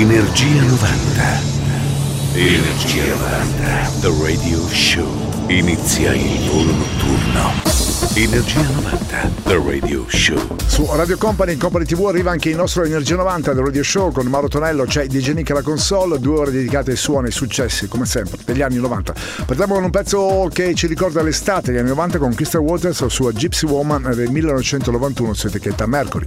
Energia 90. Energia 90. The Radio Show. Inizia il volo notturno. Energia 90. The Radio Show. Su Radio Company in Company TV arriva anche il nostro Energia 90 del Radio Show con Mauro Tonello, c'è DJ Nick alla console, due ore dedicate ai suoni e successi, come sempre, degli anni 90. Partiamo con un pezzo che ci ricorda l'estate degli anni 90 con Crystal Waters su Gypsy Woman del 1991 su etichetta Mercury.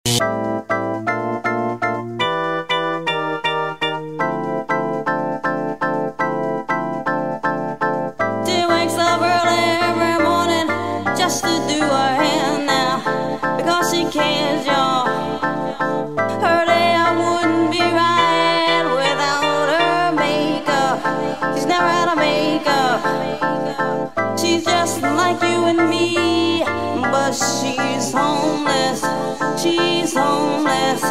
She's just like you and me, but she's homeless. She's homeless.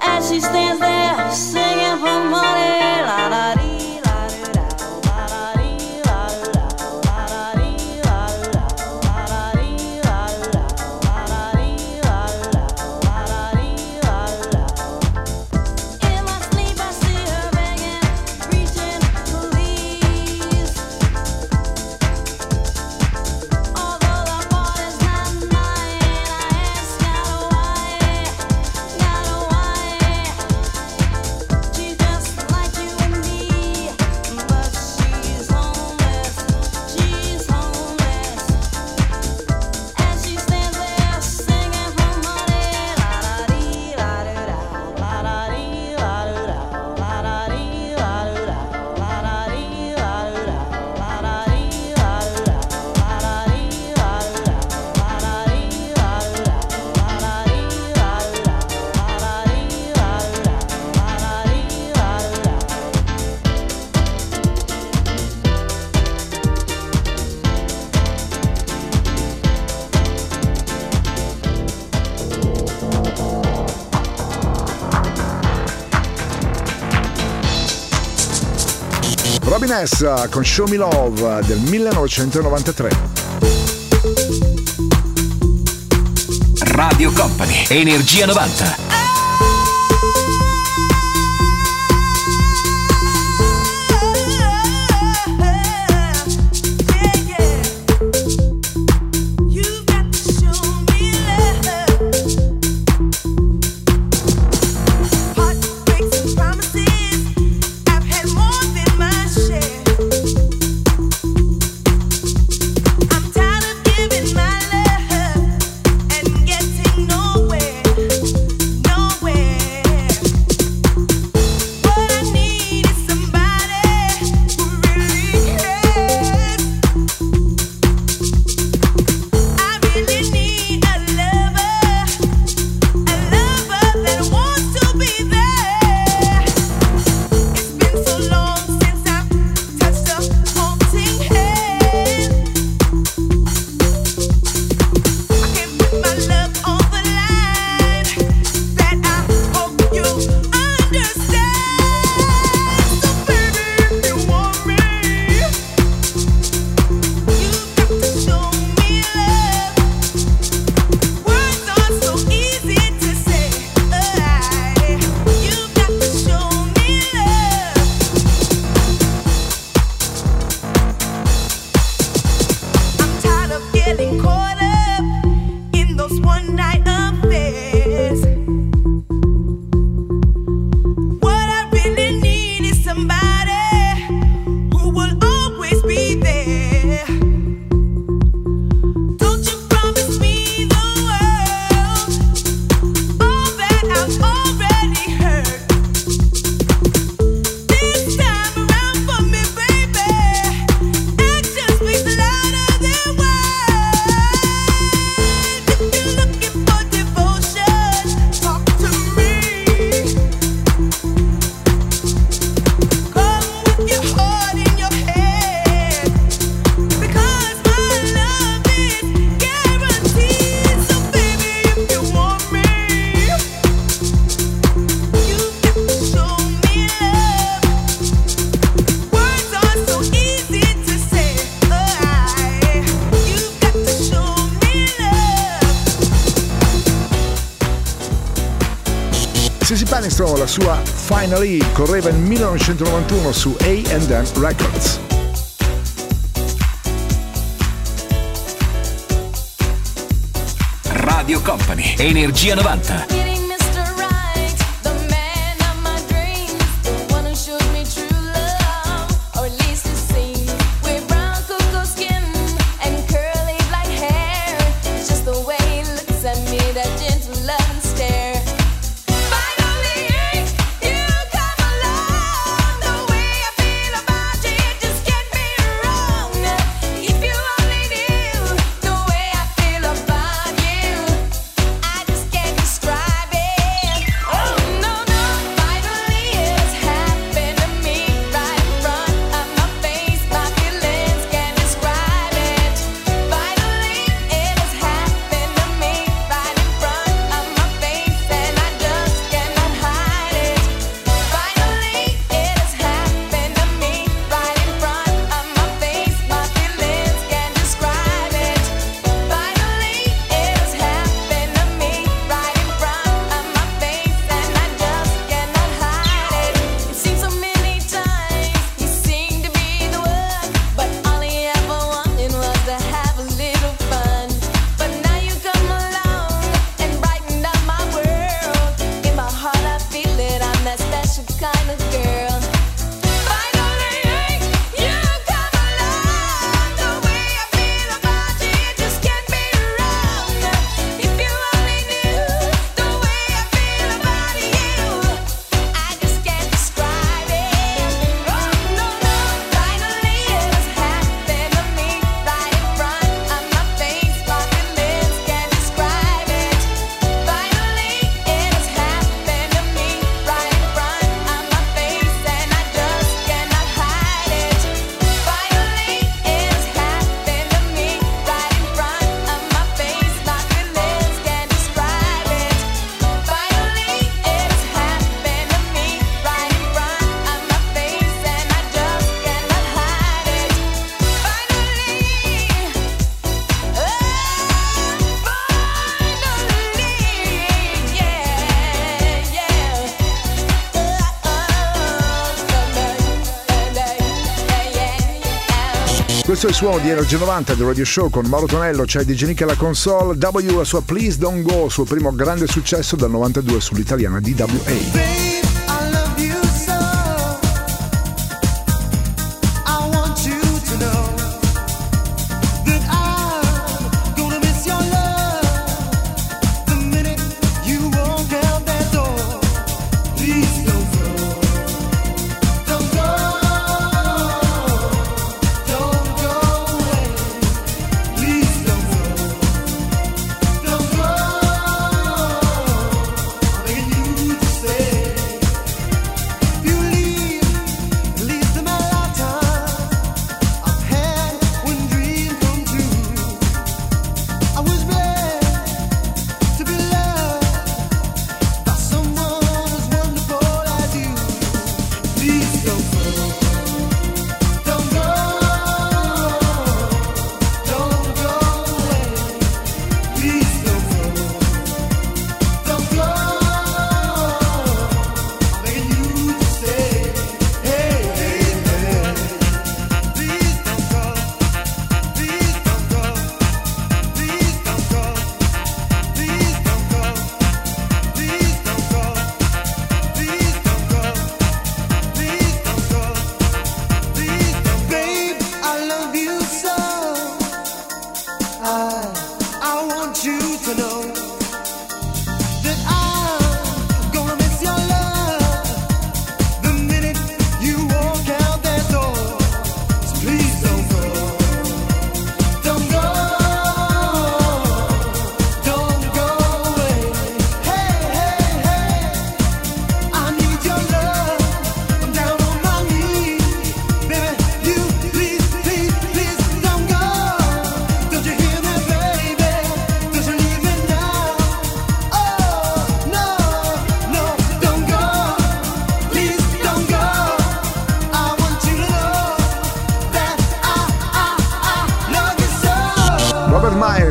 As she stands there singing for money, la la S con Show Me Love del 1993. Radio Company, Energia 90. Sua Finally, correva nel 1991 su A&M Records. Radio Company, Energia 90. Questo è il suono di Energy 90 del Radio Show con Mauro Tonello, c'è DJ Nick alla console, W la sua Please Don't Go, suo primo grande successo dal 92 sull'italiana DWA.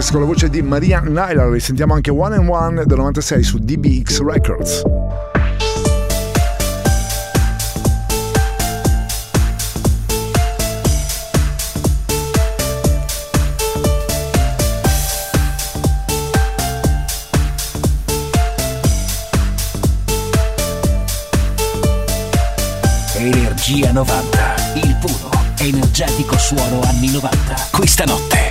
Darkness con la voce di Maria Nylar. Sentiamo anche One and One del 96 su DBX Records. Energia 90, il puro, energetico suono anni 90. Questa notte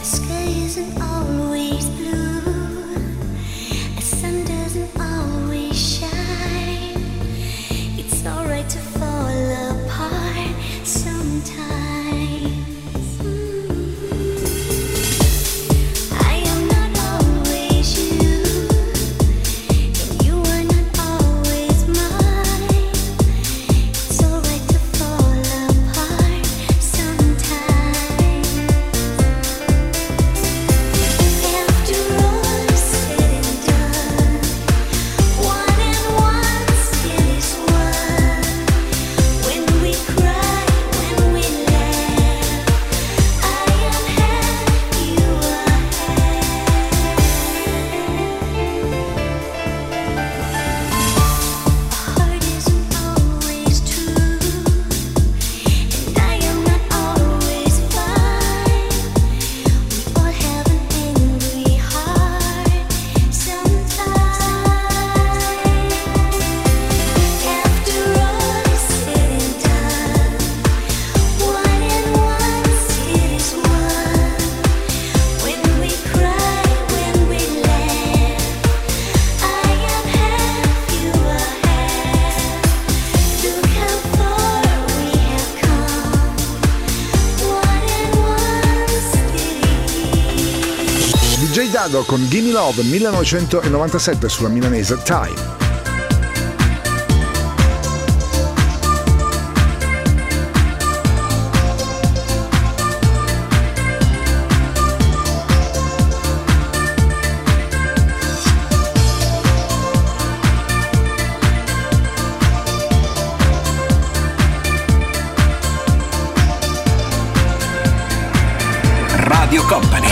Chicago con Gimme Love 1997 sulla milanese Time.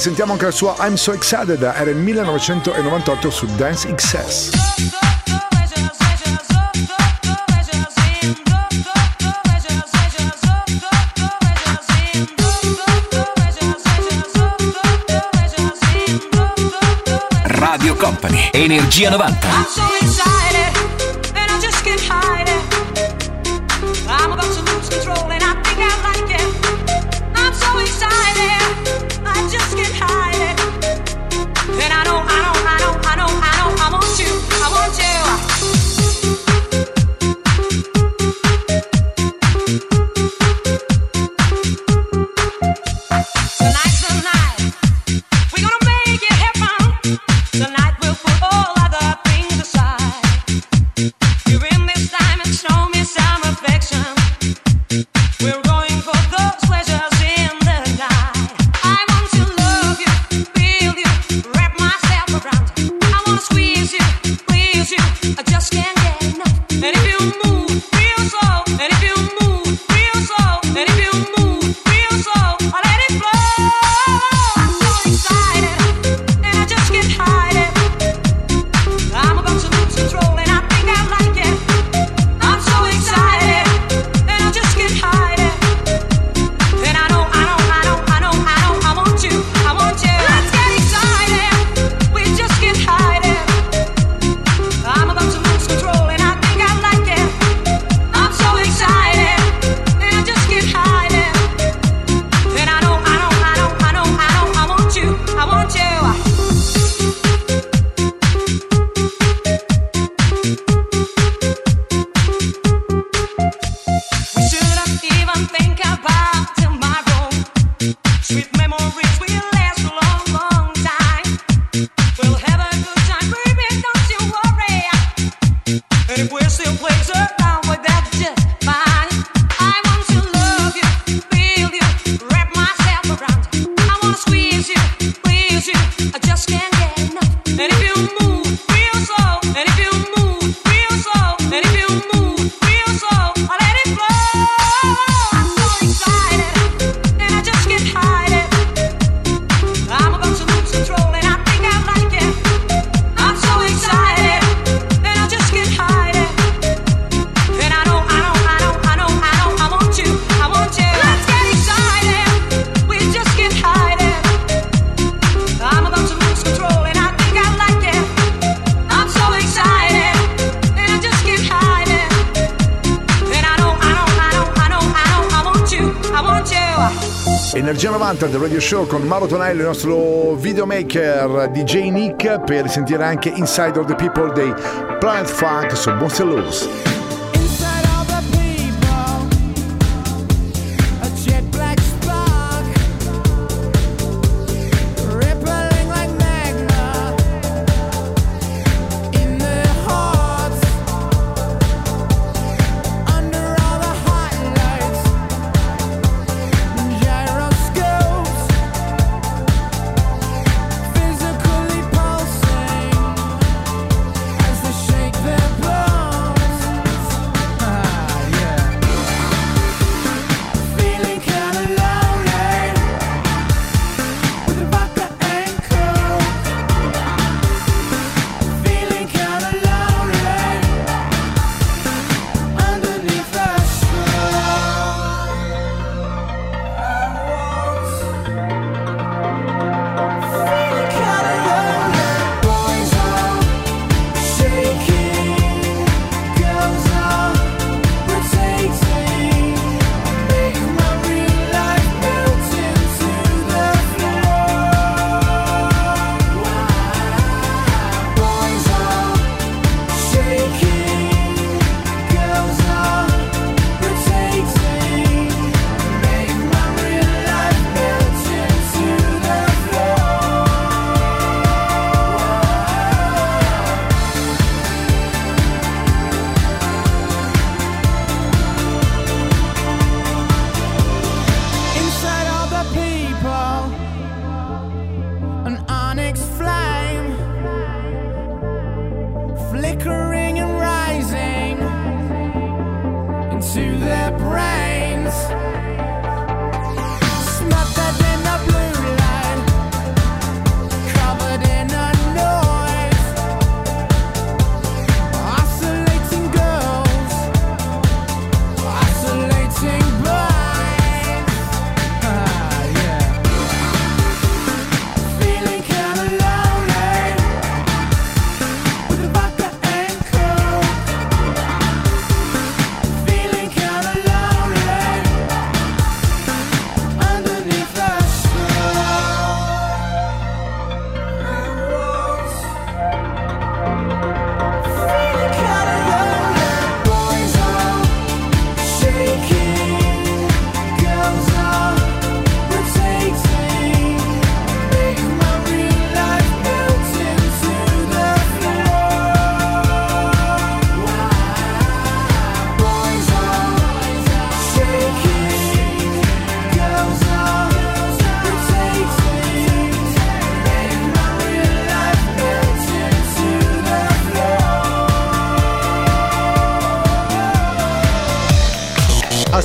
sentiamo anche la sua I'm So Excited, era il 1998 su Dance XS. Radio Company, Energia 90. Show con Mauro Tonello, il nostro videomaker DJ Nick, per sentire anche Inside of the People dei Planet Funk su Monster Loose.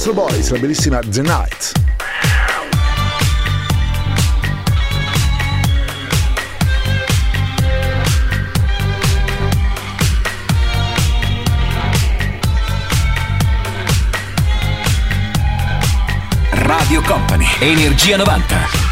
Astro Boys, la bellissima The Night. Radio Company, Energia 90.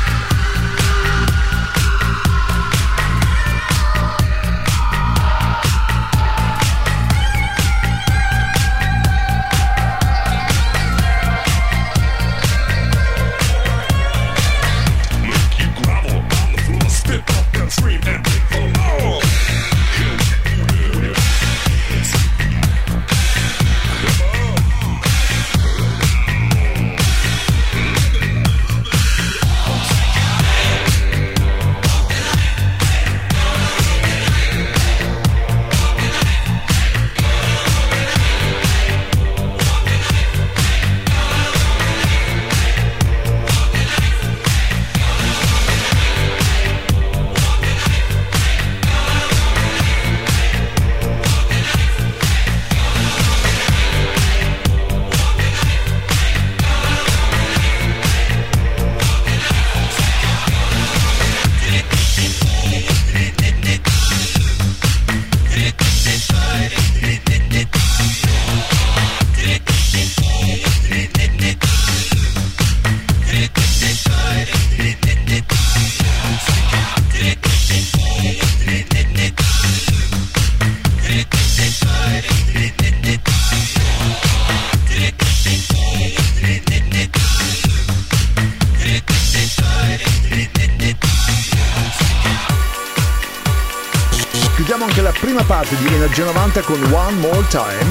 Nachteil.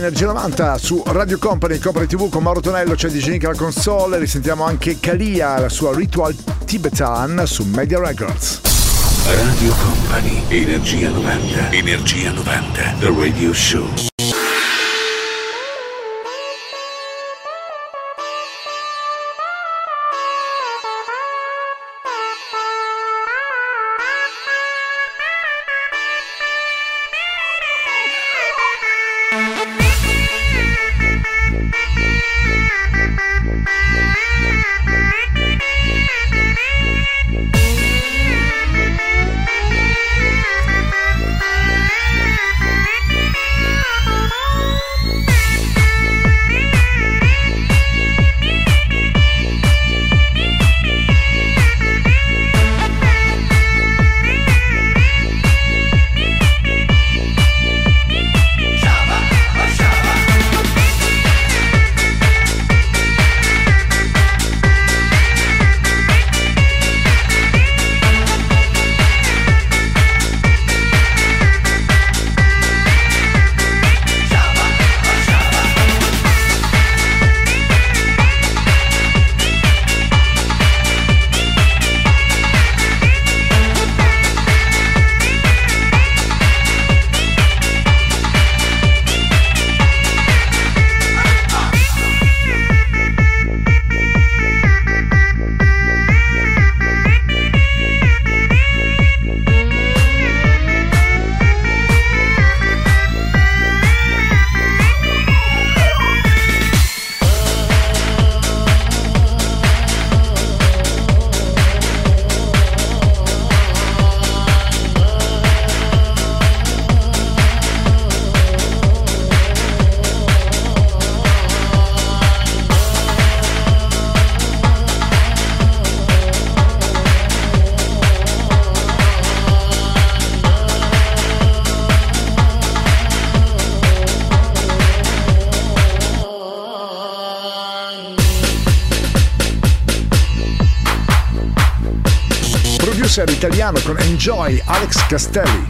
Energia 90 su Radio Company, Company TV con Mauro Tonello, c'è DJ Nick alla console, risentiamo anche Kalia, la sua Ritual Tibetan su Media Records. Radio Company, Energia 90, Energia 90, The Radio Show. italiano con Enjoy Alex Castelli.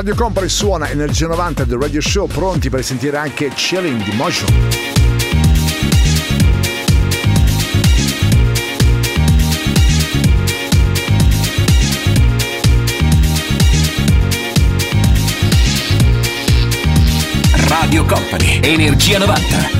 Radio Company suona Energia 90 del Radio Show, pronti per sentire anche Chilling di Motion. Radio Company, Energia 90.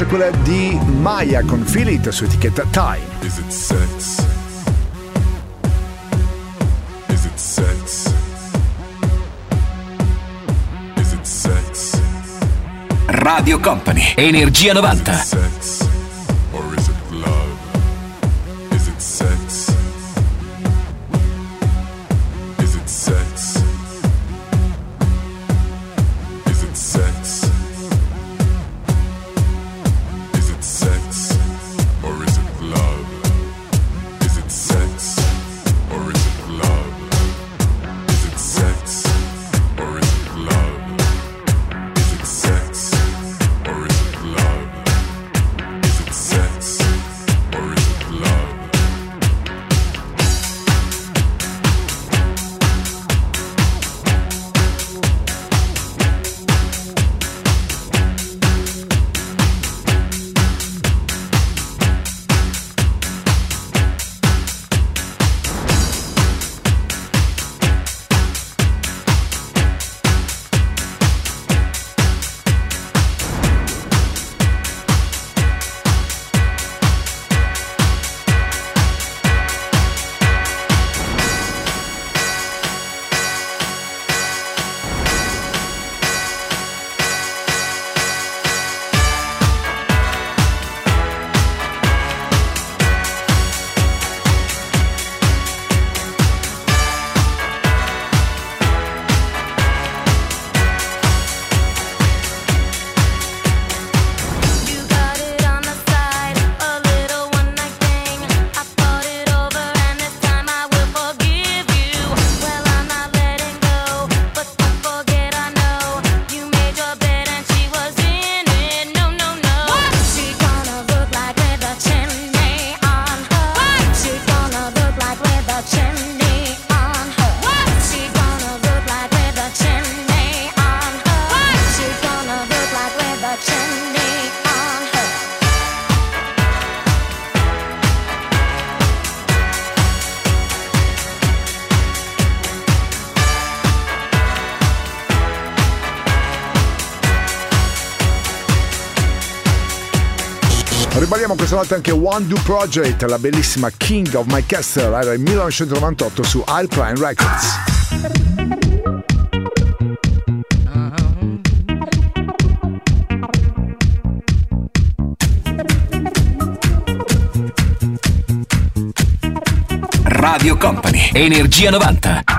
invece quella di Maya con Feel su etichetta Time. Is it sex? Is it sex? Is it sex? Radio Company, Energia 90. suonato anche One Do Project, la bellissima King of My Castle, era il 1998 su Alpine Records. Radio Company, Energia 90.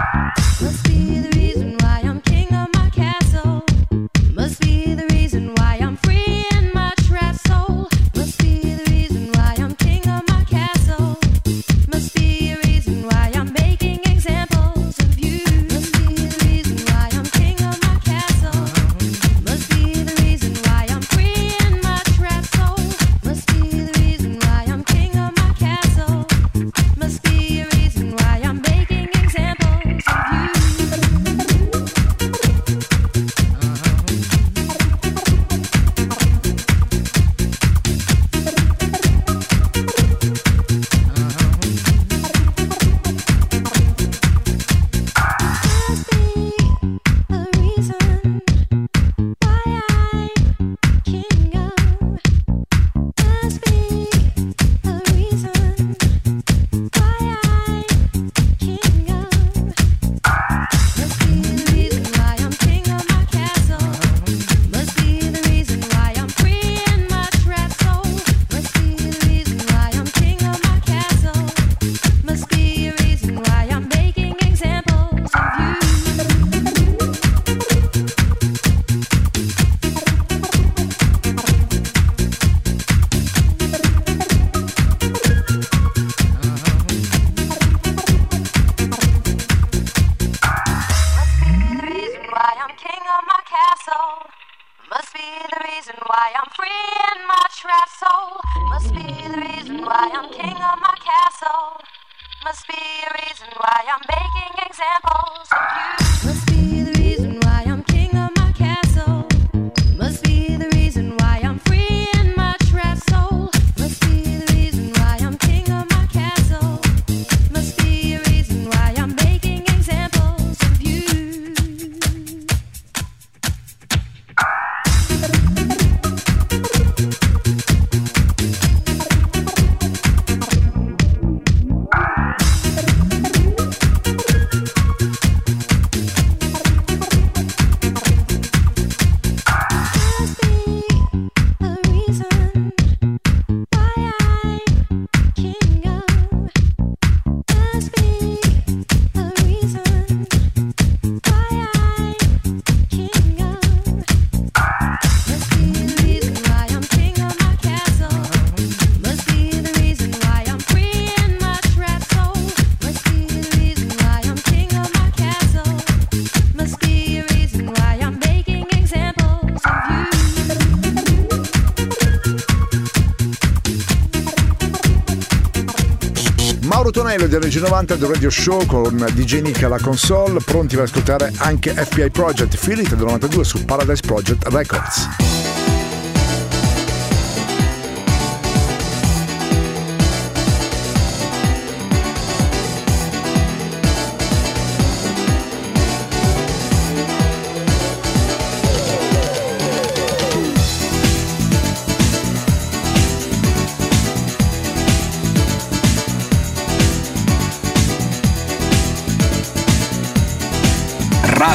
degli anni 90 del Radio Show con DJ Nick alla console, pronti per ascoltare anche FBI Project Philip del 92 su Paradise Project Records.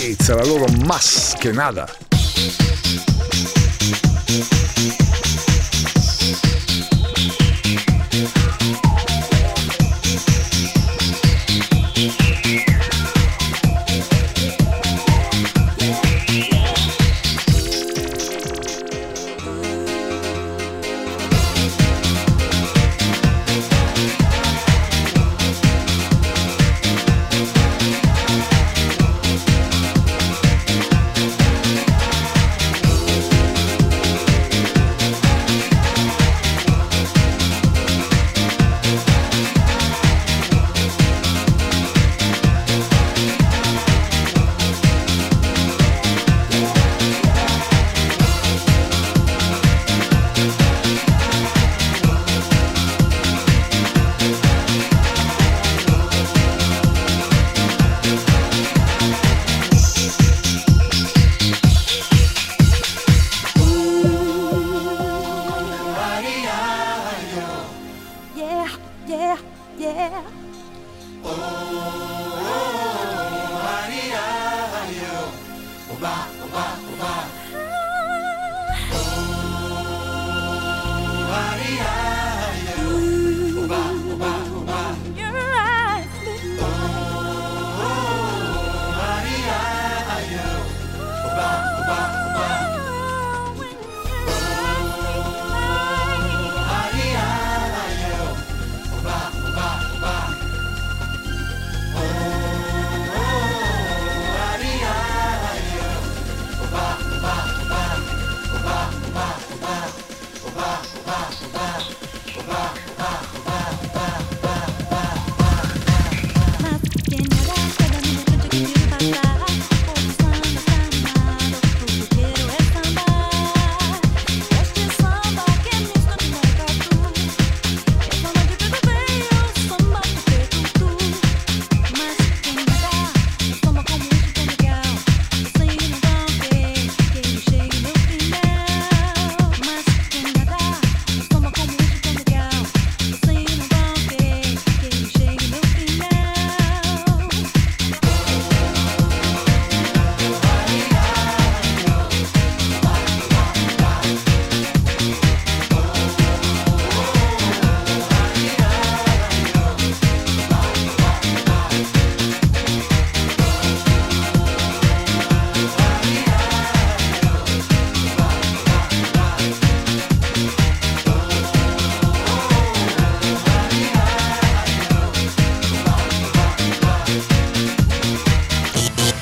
Gates, la loro maschenada.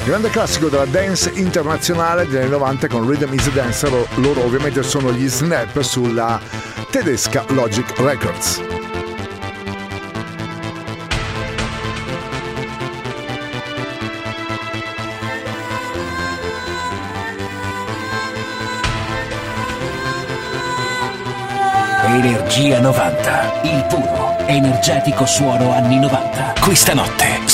Grande classico della dance internazionale degli anni 90 con Rhythm is a Dancer, loro ovviamente sono gli Snap sulla tedesca Logic Records. Energia 90, il puro, energetico suono anni 90. Questa notte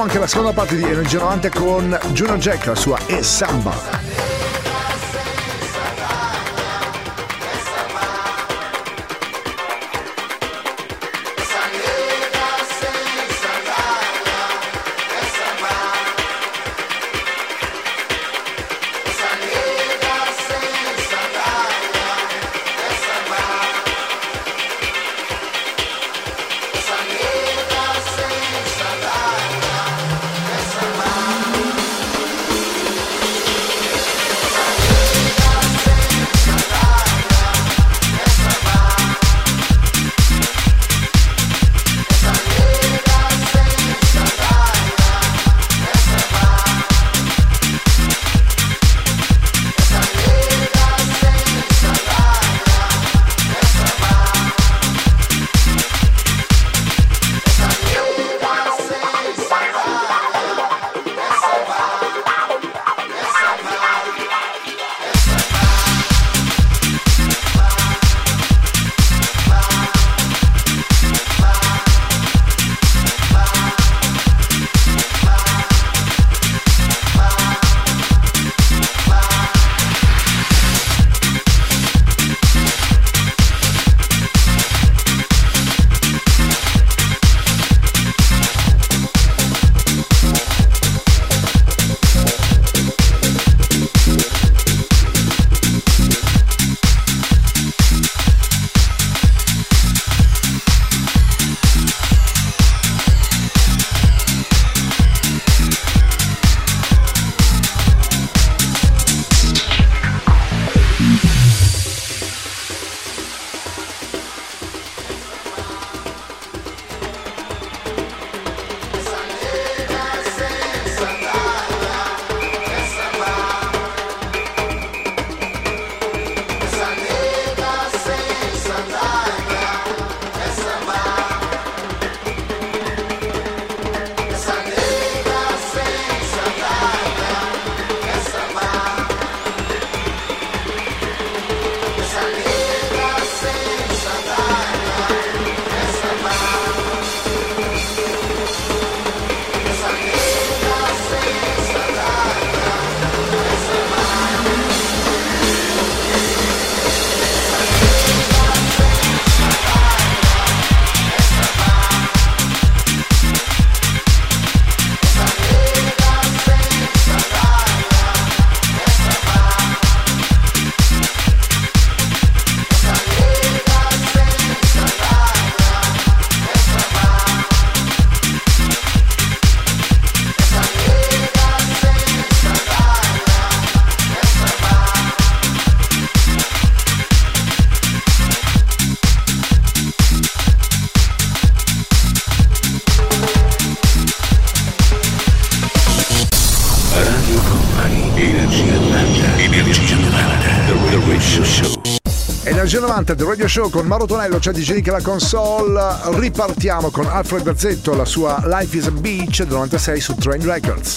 chiudiamo anche la seconda parte di Energia 90 con Juno Jack, la sua E Samba. Del Radio Show con Mauro Tonello, c'è DJ Nick alla console. Ripartiamo con Alfred Gazzetto, la sua Life is a Beach del 96 su Train Records.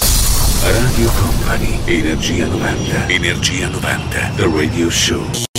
Radio Company, Energia 90, Energia 90, The Radio Show.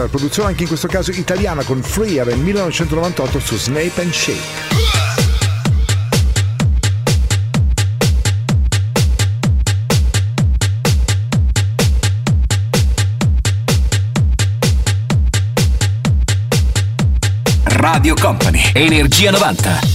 Bacon Popper, produzione anche in questo caso italiana con Freer nel 1998 su Snape and Shake. Radio Company, Energia 90.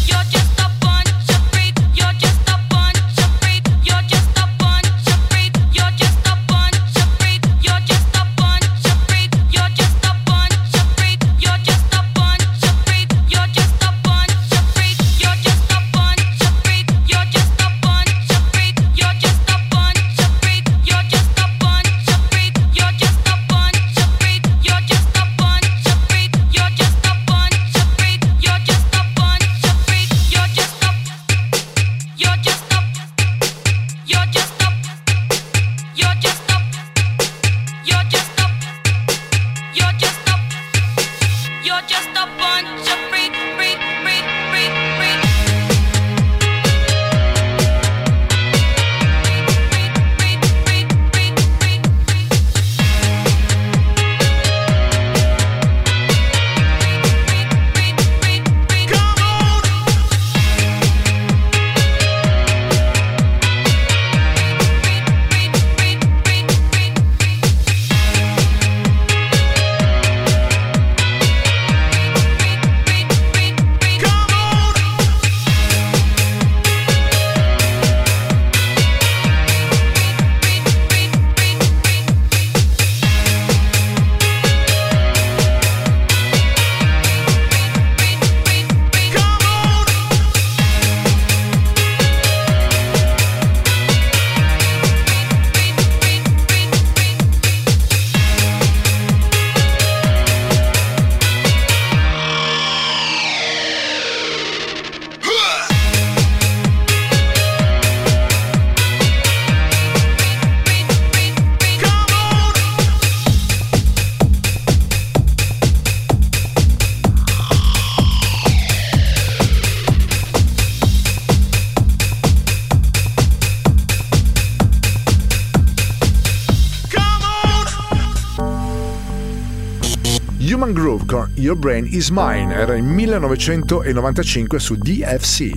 Your Brain Is Mine era il 1995 su DFC.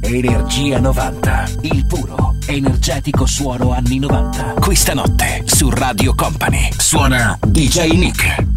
Energia 90, il puro, Energetico suono anni 90. Questa notte su Radio Company suona DJ Nick.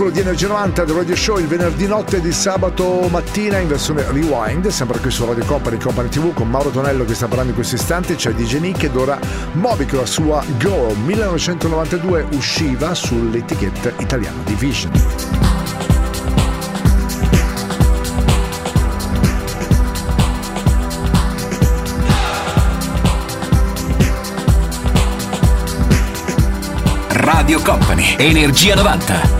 Quello di Energia 90 del Radio Show il venerdì notte di sabato mattina in versione rewind, sempre qui su Radio Company, Company TV con Mauro Tonello che sta parlando in questo istante, c'è DJ Nick ed ora Moby con la sua Girl 1992 usciva sull'etichetta italiana di Vision. Radio Company, Energia 90.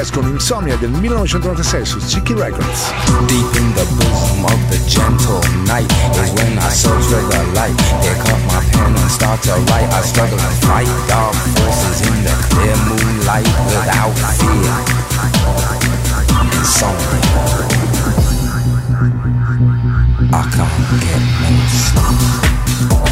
Fateless con Insomnia del 1996 su Chicky Records. Deep in the bosom of the gentle night is when I search for the light. Pick up my pen and start to write. I struggle to fight dark forces in the clear moonlight without fear. insomnia. I can't get no sleep.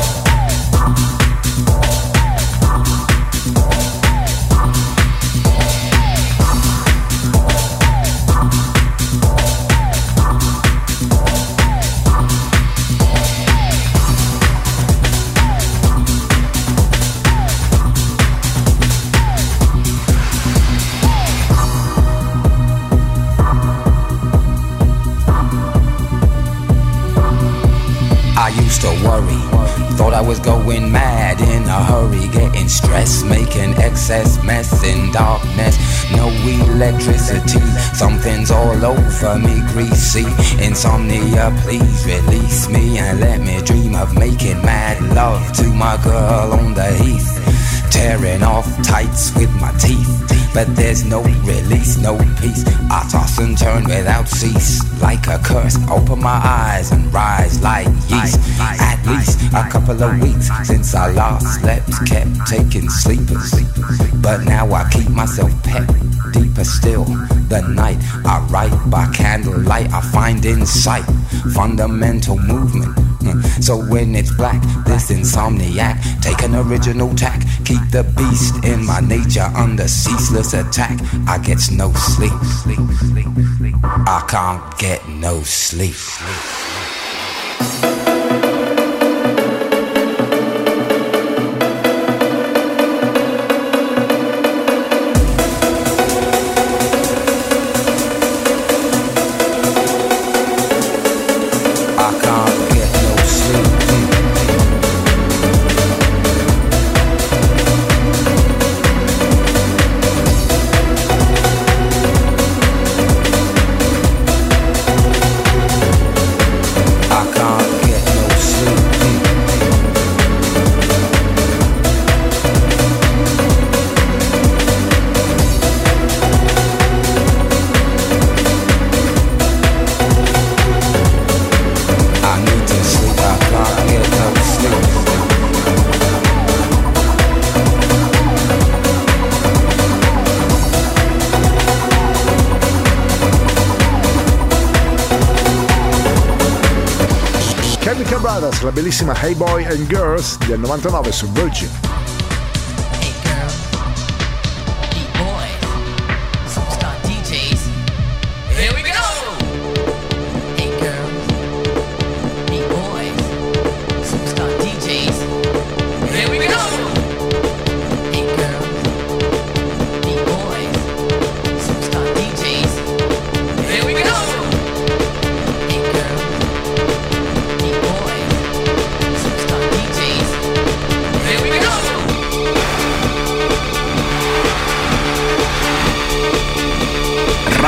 Going mad in a hurry, getting stressed, making excess mess in darkness. No electricity, something's all over me, greasy. Insomnia, please release me and let me dream of making mad love to my girl on the heath. Tearing off tights with my teeth, but there's no release, no peace. I toss and turn without cease, like a curse. Open my eyes and rise like yeast. At least a couple of weeks since I last slept, kept taking sleepers. But now I keep myself pet deeper still. The night I write by candlelight, I find insight, fundamental movement. Hmm. So when it's black, this insomniac, take an original tack, keep the beast in my nature under ceaseless attack. I get no sleep. I can't get no sleep. Bellissima Hey Boy and Girls del 99 su Virgin.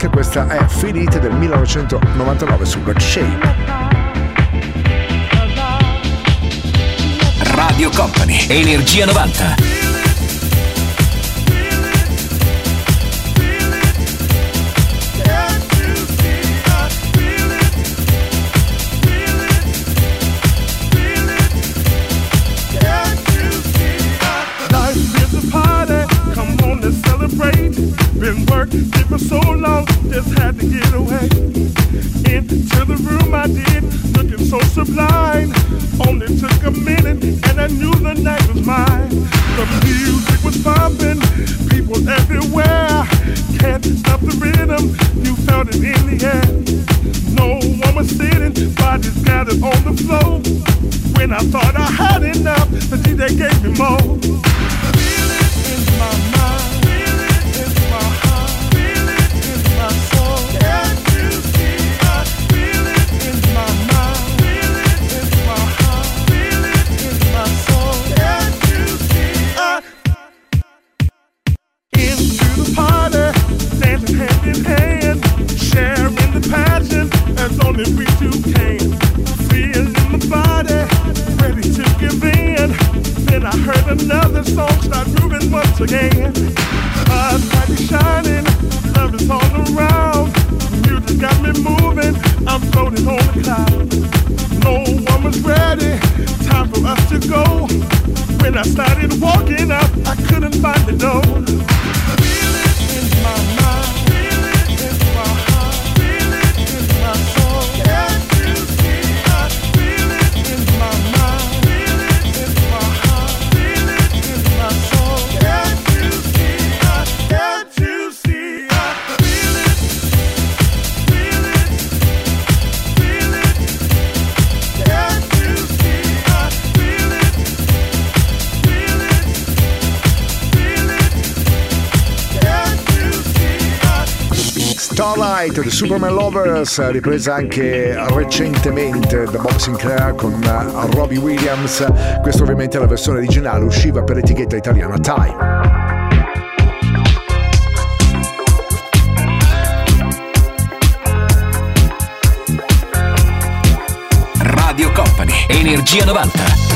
Black, questa è Finite del 1999 su Black Shape. Radio Company, Energia 90. the party, dancing hand in hand, sharing the passion only we two can. The body, ready to give in. Then I heard another song start moving once again. Stars might shining, love is all around. Music got me moving, I'm floating on a cloud. No one was ready, time for us to go. When I started walking out, I couldn't find the door. Starlight The Superman Lovers, ripresa anche recentemente da Bob Sinclair con uh, Robbie Williams. Questa ovviamente è la versione originale, usciva per l'etichetta italiana Time. Radio Company, Energia 90.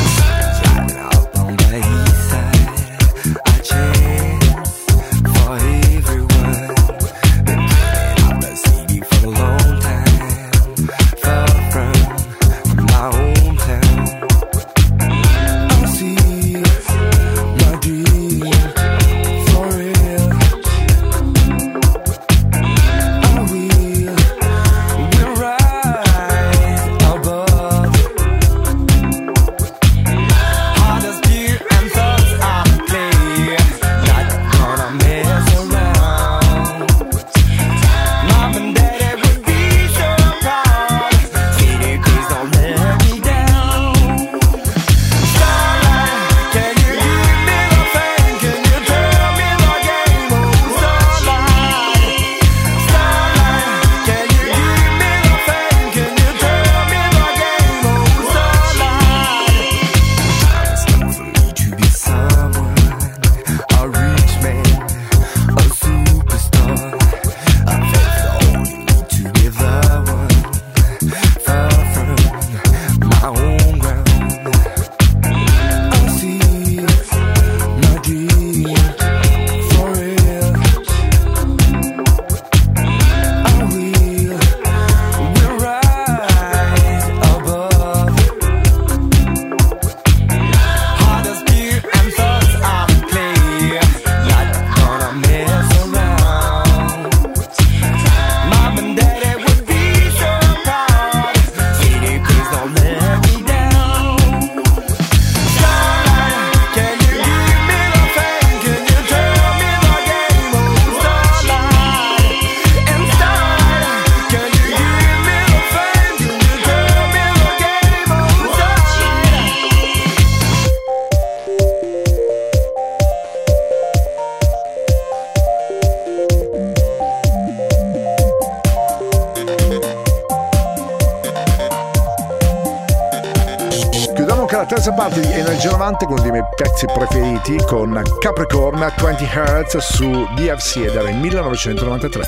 Di Energia 90 con uno dei miei pezzi preferiti con Capricorn 20 Hz su DFC ed era il 1993.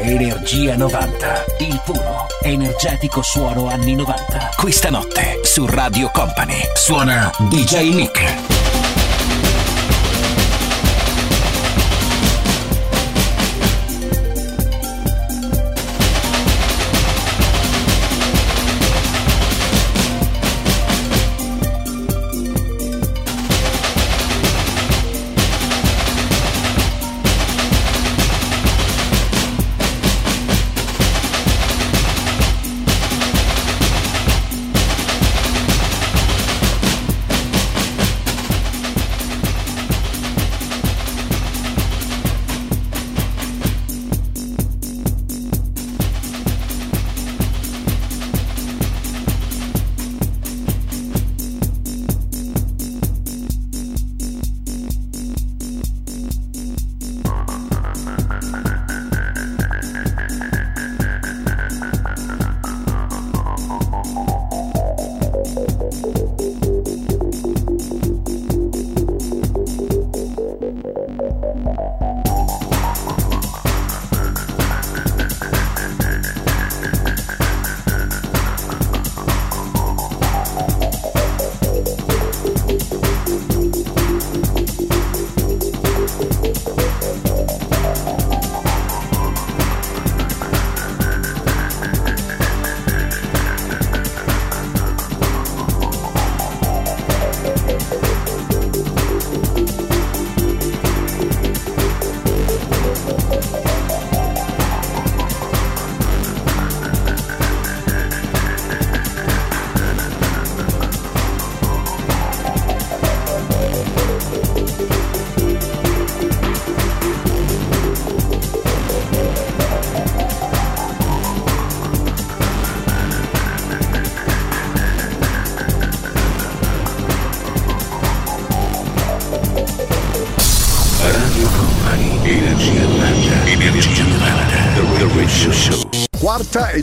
Energia 90, il puro, energetico suono anni 90. Questa notte su Radio Company suona DJ Nick.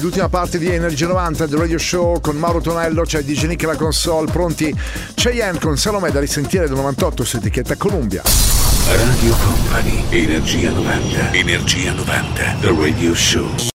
l'ultima parte di Energy 90 The Radio Show con Mauro Tonello, c'è DJ Nick la console, pronti c'è Cheyenne con Salome da risentire del 98 su etichetta Columbia. Radio Company, Energia 90, Energia 90, The Radio Show.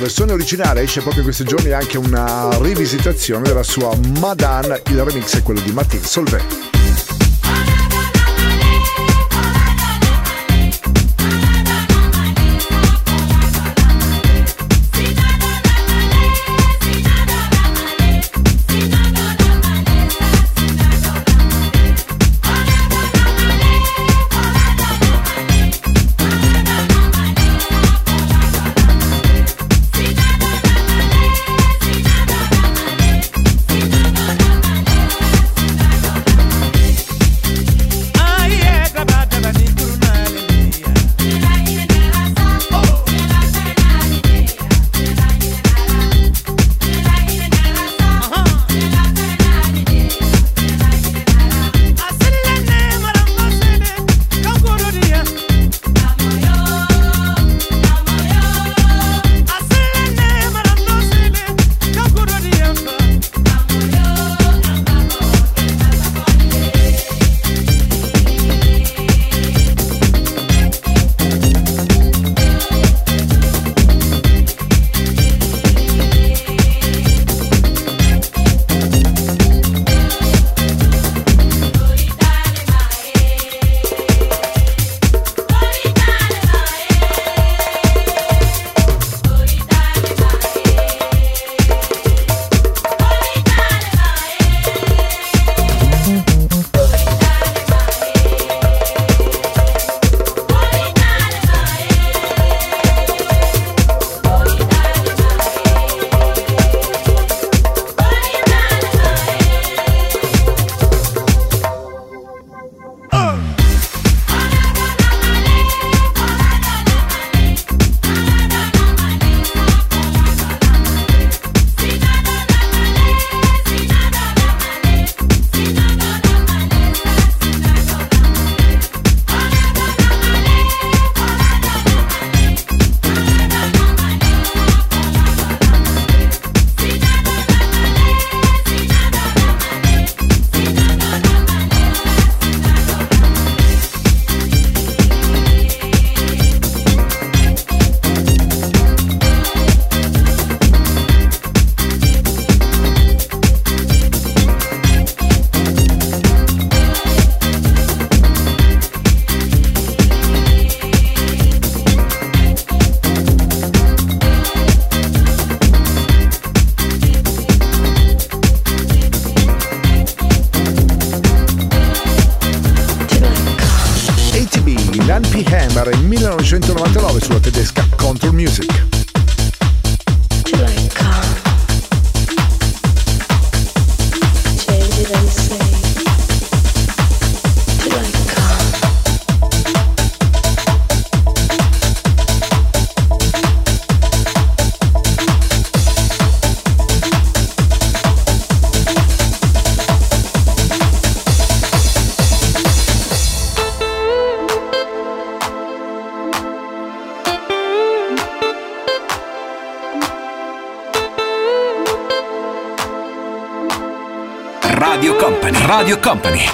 versione originale esce proprio in questi giorni anche una rivisitazione della sua Madan, il remix è quello di Martin Solvay.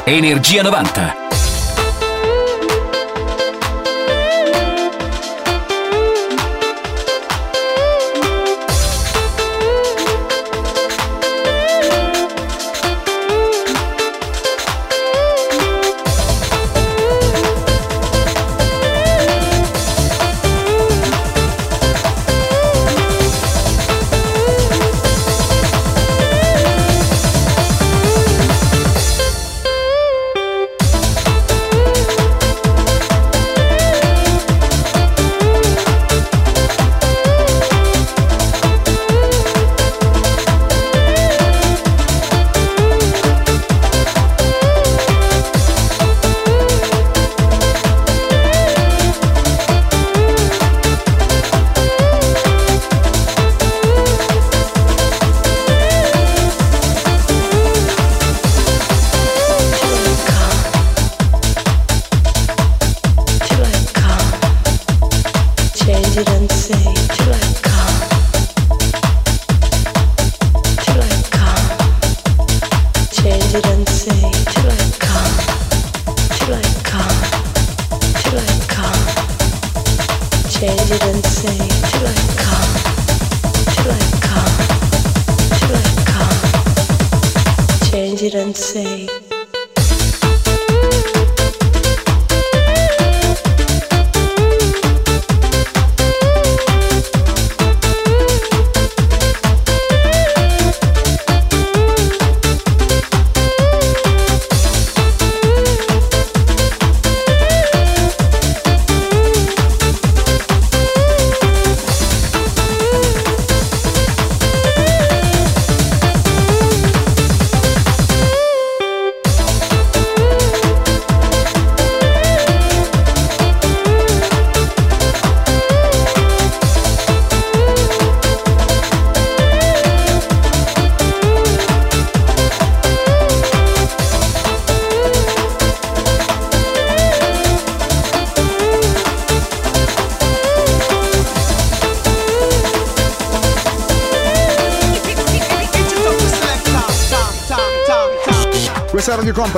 Energia 90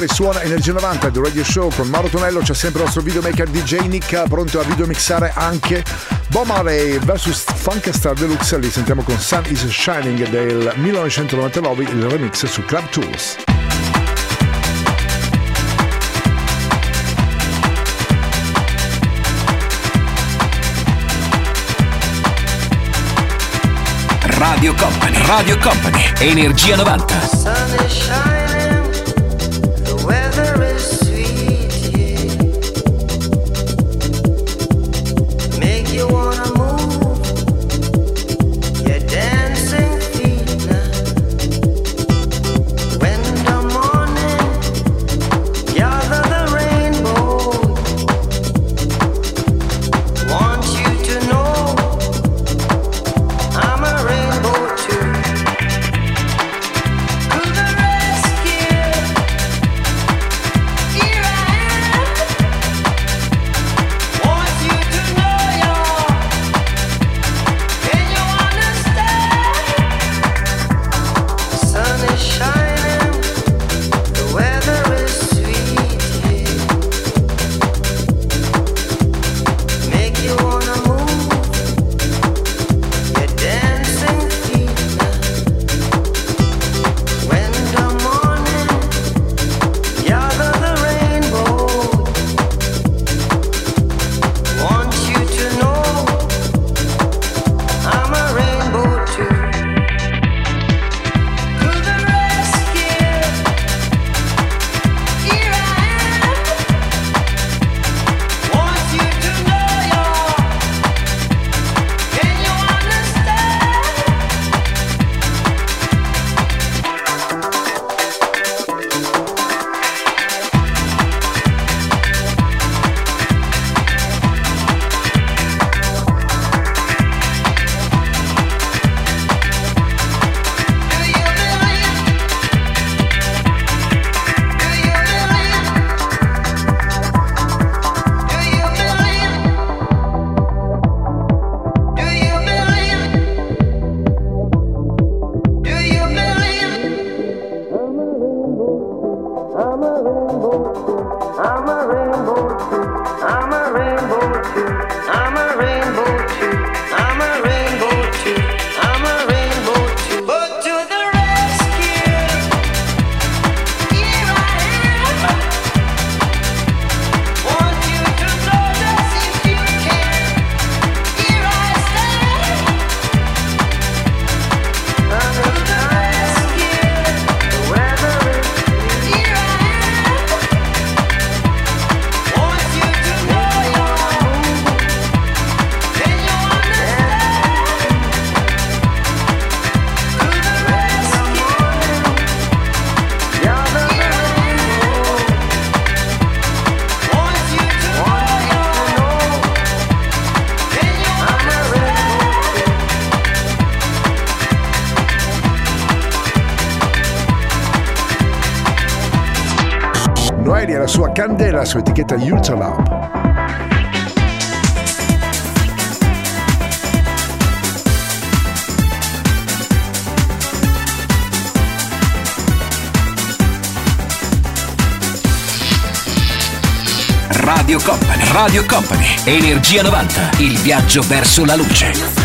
suona Energia 90 del Radio Show con Mauro Tonello c'è sempre il nostro videomaker DJ Nick pronto a videomixare anche Bob Marley vs Funkastar Deluxe. Li sentiamo con Sun is Shining del 1999 il remix su Club Tools. Radio Company, Radio Company, Energia 90. Sun is Shining. grande è la etichetta Ultralab. Radio Company, Radio Company, Energia 90, il viaggio verso la luce.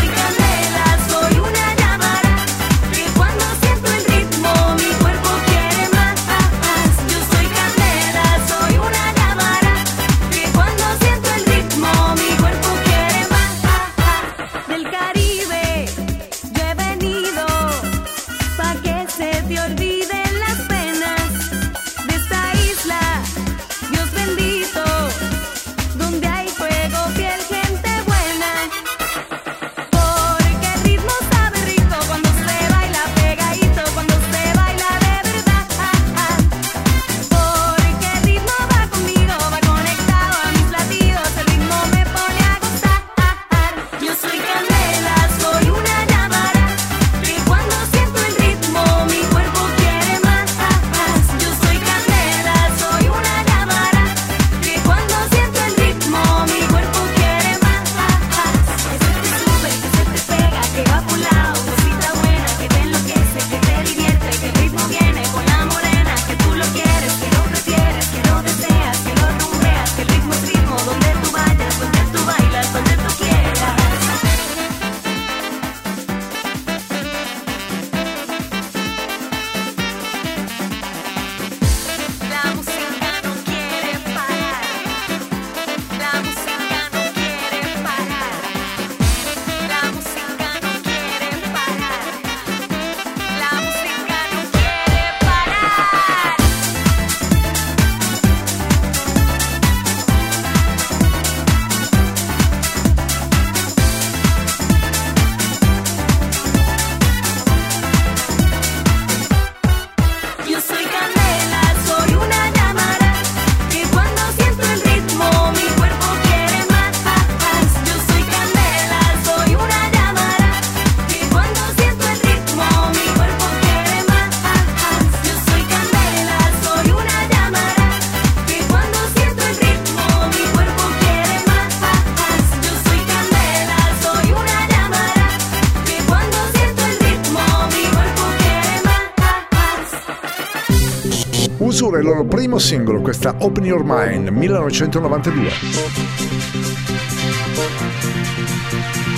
proporre il loro primo singolo, questa Open Your Mind 1992.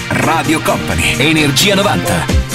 Radio Company, Energia 90.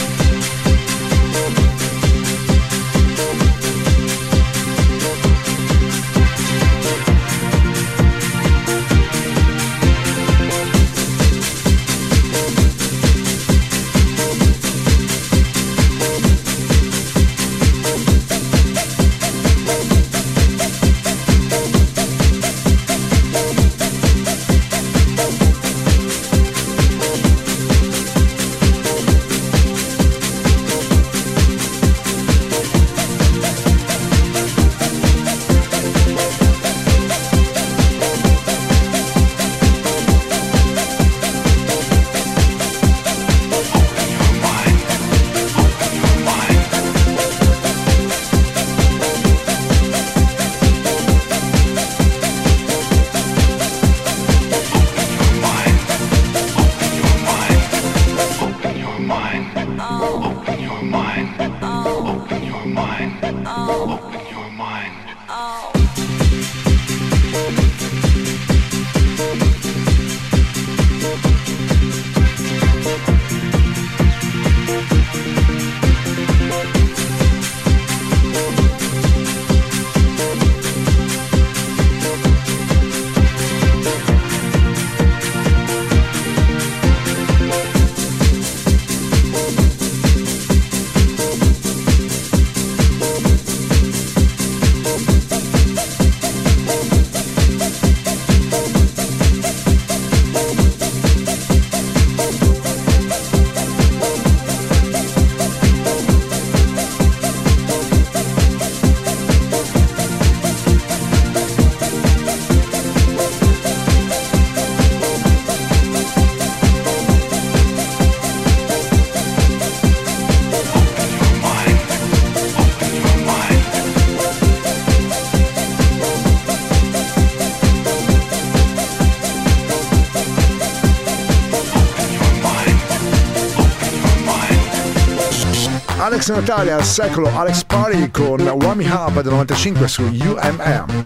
Natale al secolo Alex Party con Wami Hub del 95 su UMM.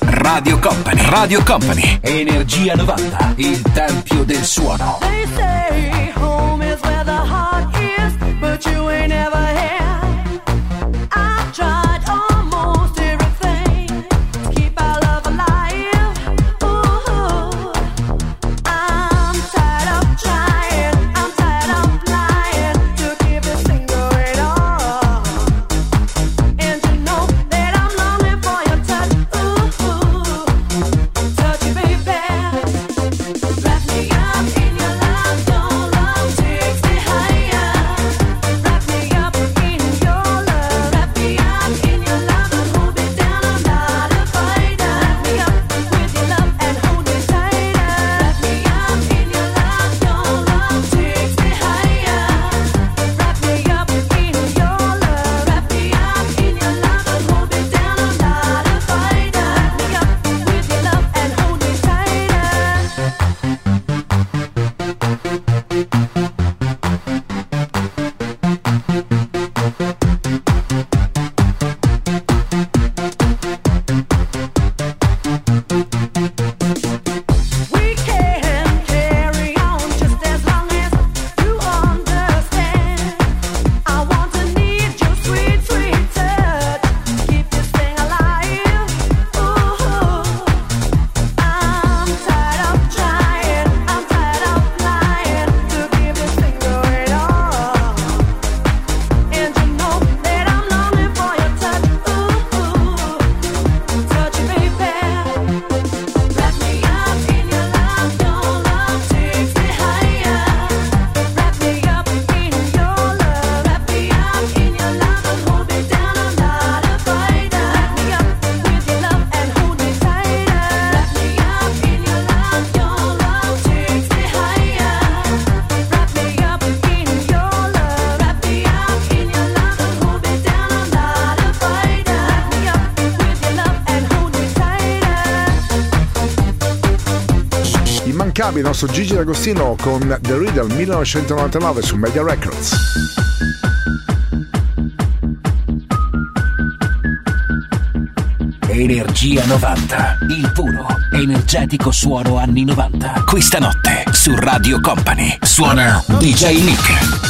Radio Company, Radio Company, Energia 90, il tempio del suono. immancabile il nostro Gigi D'Agostino con The Riddle 1999 su Media Records. Energia 90, il puro, energetico suono anni 90. Questa notte su Radio Company suona DJ Nick.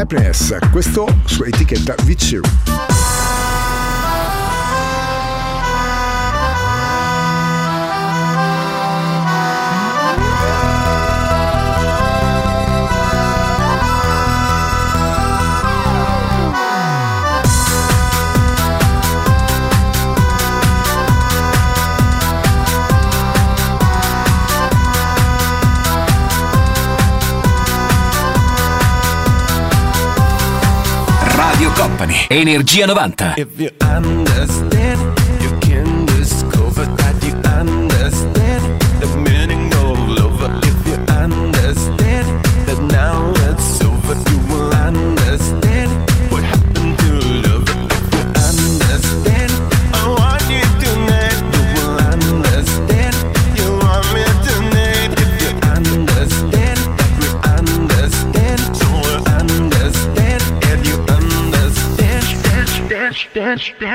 Happiness, questo su etichetta VCU. Energia 90.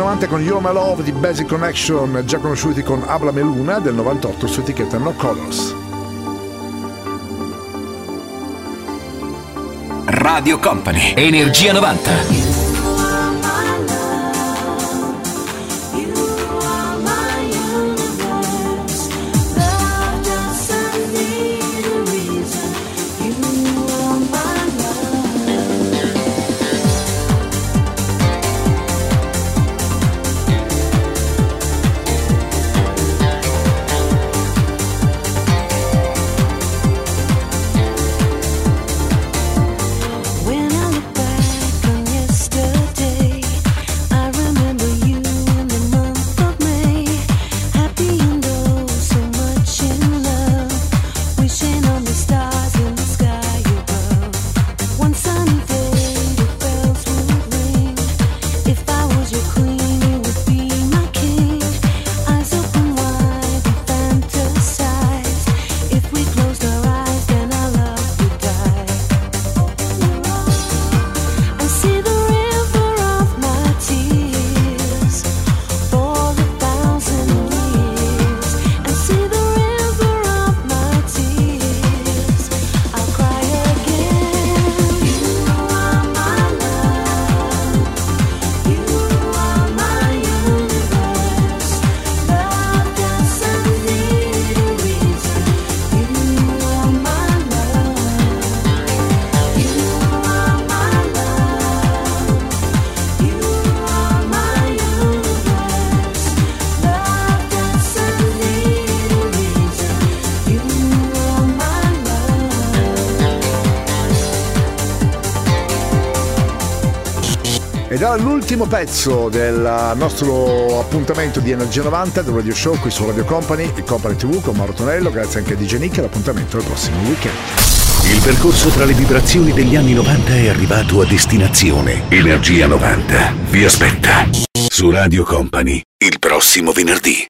90 con You're My Love di Basic Connection, già conosciuti con Abla Meluna del 98 su etichetta No Colors. Radio Company, Energia 90. Ed era l'ultimo pezzo del nostro appuntamento di Energia 90 del Radio Show qui su Radio Company e Company TV con Mauro Tonello. Grazie anche a DJ Nick e l'appuntamento al prossimo weekend. Il percorso tra le vibrazioni degli anni 90 è arrivato a destinazione. Energia 90 vi aspetta su Radio Company il prossimo venerdì.